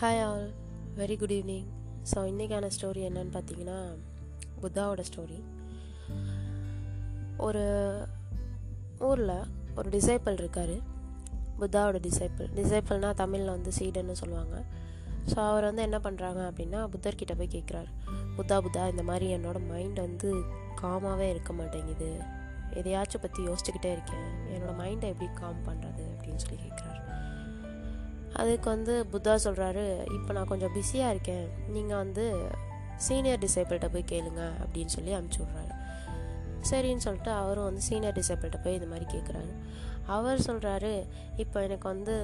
Hi all very good evening so இன்றைக்கான story என்னன்னு பார்த்தீங்கன்னா புத்தாவோட ஸ்டோரி ஒரு ஊரில் ஒரு டிசைப்பிள் இருக்கார். புத்தாவோட டிசைப்பிள் டிசைப்பிள்னால் தமிழில் வந்து சீடன்னு சொல்லுவாங்க. ஸோ அவர் வந்து என்ன பண்ணுறாங்க அப்படின்னா புத்தர்கிட்ட போய் கேட்குறாரு புத்தா புத்தா இந்த மாதிரி என்னோட மைண்ட் வந்து காமாகவே இருக்க மாட்டேங்குது. எதையாச்சும் பற்றி யோசிச்சுக்கிட்டே இருக்கேன். என்னோடய மைண்டை எப்படி காம் பண்ணுறது அப்படின்னு சொல்லி கேட்குறாரு அதுக்கு வந்து புத்தா சொல்கிறாரு இப்போ நான் கொஞ்சம் பிஸியாக இருக்கேன். நீங்கள் வந்து சீனியர் டிசைபிள்கிட்ட போய் கேளுங்க அப்படின்னு சொல்லி அனுப்பிச்சி விட்றாரு. சரின்னு சொல்லிட்டு அவரும் வந்து சீனியர் டிசைபிள்கிட்ட போய் இந்த மாதிரி கேட்குறாரு அவர் சொல்கிறாரு இப்போ எனக்கு வந்து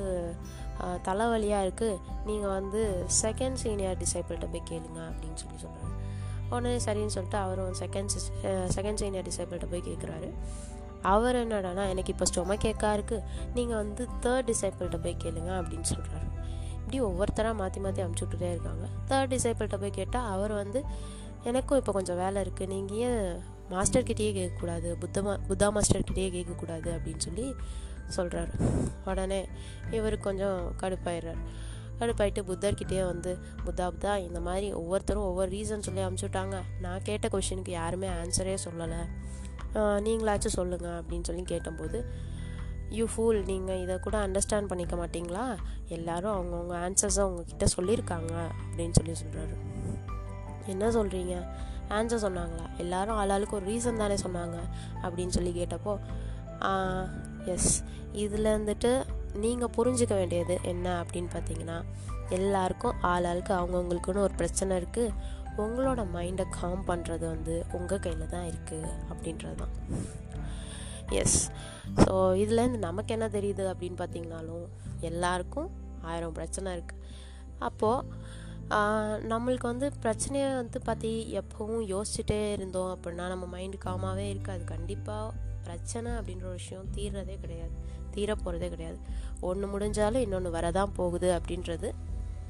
தலைவலியாக இருக்குது நீங்கள் வந்து செகண்ட் சீனியர் டிசைபிள்கிட்ட போய் கேளுங்க அப்படின்னு சொல்லி சொல்கிறாரு உடனே சரின்னு சொல்லிட்டு அவரும் செகண்ட் செகண்ட் சீனியர் டிசேபிள்கிட்ட போய் கேட்குறாரு அவர் என்னடானா எனக்கு இப்போ ஸ்டொமக் கேக்காக இருக்குது நீங்கள் வந்து தேர்ட் டிசைபிள்கிட்ட போய் கேளுங்க அப்படின்னு சொல்கிறாரு இப்படி ஒவ்வொருத்தராக மாற்றி மாற்றி அமுச்சு விட்டுட்டே இருக்காங்க. தேர்ட் டிசைபிள்கிட்ட போய் கேட்டால் அவர் வந்து எனக்கும் இப்போ கொஞ்சம் வேலை இருக்குது நீங்கள் ஏன் மாஸ்டர்கிட்டயே கேட்கக்கூடாது புத்தமா புத்தா மாஸ்டர்கிட்டயே கேட்கக்கூடாது அப்படின்னு சொல்லி சொல்கிறாரு உடனே இவர் கொஞ்சம் கடுப்பாயிடுறார். கடுப்பாயிட்டு புத்தர்கிட்டயே வந்து புத்தா புத்தா இந்த மாதிரி ஒவ்வொருத்தரும் ஒவ்வொரு ரீசன் சொல்லி அமுச்சுட்டாங்க நான் கேட்ட கொஷினுக்கு யாருமே ஆன்சரே சொல்லலை. நீங்களாச்சும் சொல்லுங்கள் அப்படின்னு சொல்லி கேட்டபோது யூ ஃபூல் நீங்கள் இதை கூட அண்டர்ஸ்டாண்ட் பண்ணிக்க மாட்டிங்களா? எல்லாரும் அவங்கவுங்க ஆன்சர்ஸை உங்ககிட்ட சொல்லியிருக்காங்க அப்படின்னு சொல்லி சொல்கிறாரு என்ன சொல்கிறீங்க ஆன்சர் சொன்னாங்களா? எல்லாரும் ஆளாளுக்கு ஒரு ரீசன் தானே சொன்னாங்க அப்படின்னு சொல்லி கேட்டப்போ எஸ் இதில் இருந்துட்டு நீங்கள் புரிஞ்சுக்க வேண்டியது என்ன அப்படின்னு பார்த்தீங்கன்னா எல்லாருக்கும் ஆளாளுக்கு அவங்கவுங்களுக்குன்னு ஒரு பிரச்சனை இருக்குது உங்களோட மைண்டை காம் பண்ணுறது வந்து உங்கள் கையில் தான் இருக்குது அப்படின்றது தான் எஸ் ஸோ இதுலேருந்து நமக்கு என்ன தெரியுது அப்படின்னு பார்த்தீங்கனாலும் எல்லாருக்கும் ஆயிரம் பிரச்சனை இருக்குது அப்போது நம்மளுக்கு வந்து பிரச்சனையை வந்து பற்றி எப்பவும் யோசிச்சுட்டே இருந்தோம் அப்படின்னா நம்ம மைண்டு காமாகவே இருக்காது. கண்டிப்பாக பிரச்சனை அப்படின்ற ஒரு விஷயம் தீர்றதே கிடையாது. தீரப்போகிறதே கிடையாது. ஒன்று முடிஞ்சாலும் இன்னொன்று வரதான் போகுது அப்படின்றது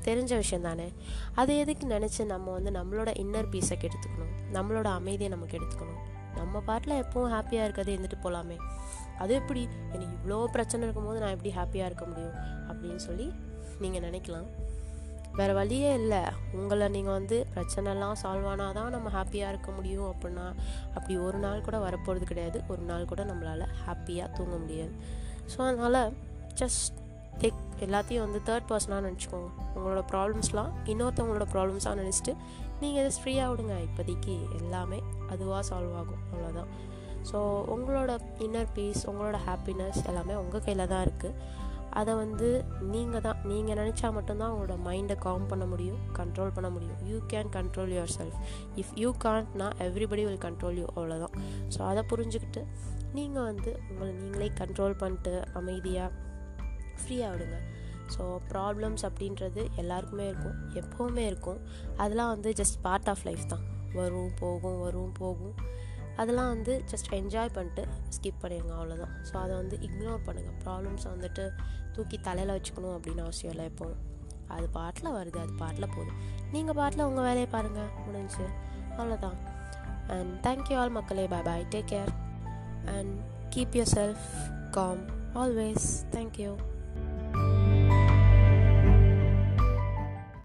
தெரிஞ்ச விஷயம் தானே அது எதுக்கு நினச்சி நம்ம வந்து நம்மளோட இன்னர் பீஸை கெடுத்துக்கணும்? நம்மளோட அமைதியை நம்ம கெடுத்துக்கணும். நம்ம பாட்டில் எப்பவும் ஹாப்பியாக இருக்கிறது இருந்துட்டு போகலாமே அது எப்படி? எனக்கு இவ்வளோ பிரச்சனை இருக்கும்போது நான் எப்படி ஹாப்பியாக இருக்க முடியும்? அப்படின்னு சொல்லி நீங்கள் நினைக்கலாம். வேறு வழியே இல்லை. உங்களை நீங்கள் வந்து பிரச்சனைலாம் சால்வ் ஆனால் தான் நம்ம ஹாப்பியாக இருக்க முடியும் அப்படின்னா அப்படி ஒரு நாள் கூட வரப்போகிறது கிடையாது. ஒரு நாள் கூட நம்மளால் ஹாப்பியாக தூங்க முடியாது. ஸோ அதனால் ஜஸ்ட் டேக் எல்லாத்தையும் வந்து தேர்ட் பர்சனாக நினச்சிக்கோங்க. உங்களோட ப்ராப்ளம்ஸ்லாம் இன்னொருத்தவங்களோட ப்ராப்ளம்ஸாக நினச்சிட்டு நீங்கள் ஜஸ்ட் ஃப்ரீயாக விடுங்க. இப்போதைக்கு எல்லாமே அதுவாக சால்வ் ஆகும். அவ்வளோதான் ஸோ உங்களோட இன்னர் பீஸ் உங்களோட ஹாப்பினஸ் எல்லாமே உங்கள் கையில் தான் இருக்குது அதை வந்து நீங்கள் தான் நீங்கள் நினச்சா மட்டும்தான் உங்களோட மைண்டை காம் பண்ண முடியும் கண்ட்ரோல் பண்ண முடியும். You can control yourself if you கான்ட்னா everybody will control you அவ்வளோதான் ஸோ அதை புரிஞ்சுக்கிட்டு நீங்கள் வந்து உங்களை நீங்களே கண்ட்ரோல் பண்ணிட்டு அமைதியாக ஃப்ரீயாக விடுங்க. ஸோ ப்ராப்ளம்ஸ் அப்படின்றது எல்லாருக்குமே இருக்கும். எப்போவுமே இருக்கும். அதெல்லாம் வந்து ஜஸ்ட் பார்ட் ஆஃப் லைஃப் தான். வரும் போகும் வரும் போகும். அதெல்லாம் வந்து ஜஸ்ட் என்ஜாய் பண்ணிட்டு ஸ்கிப் பண்ணிடுங்க அவ்வளோதான் ஸோ அதை வந்து இக்னோர் பண்ணுங்கள் ப்ராப்ளம்ஸை வந்துட்டு தூக்கி தலையில் வச்சுக்கணும் அப்படின்னு அவசியம் இல்லை எப்போவும். அது பாட்டில் வருது அது பாட்டில் போகுது. நீங்கள் பாட்டில் உங்கள் வேலையை பாருங்கள் முடிஞ்சு அவ்வளோதான் அண்ட் தேங்க்யூ ஆல் மக்களே. Bye bye take care and keep yourself calm always thank you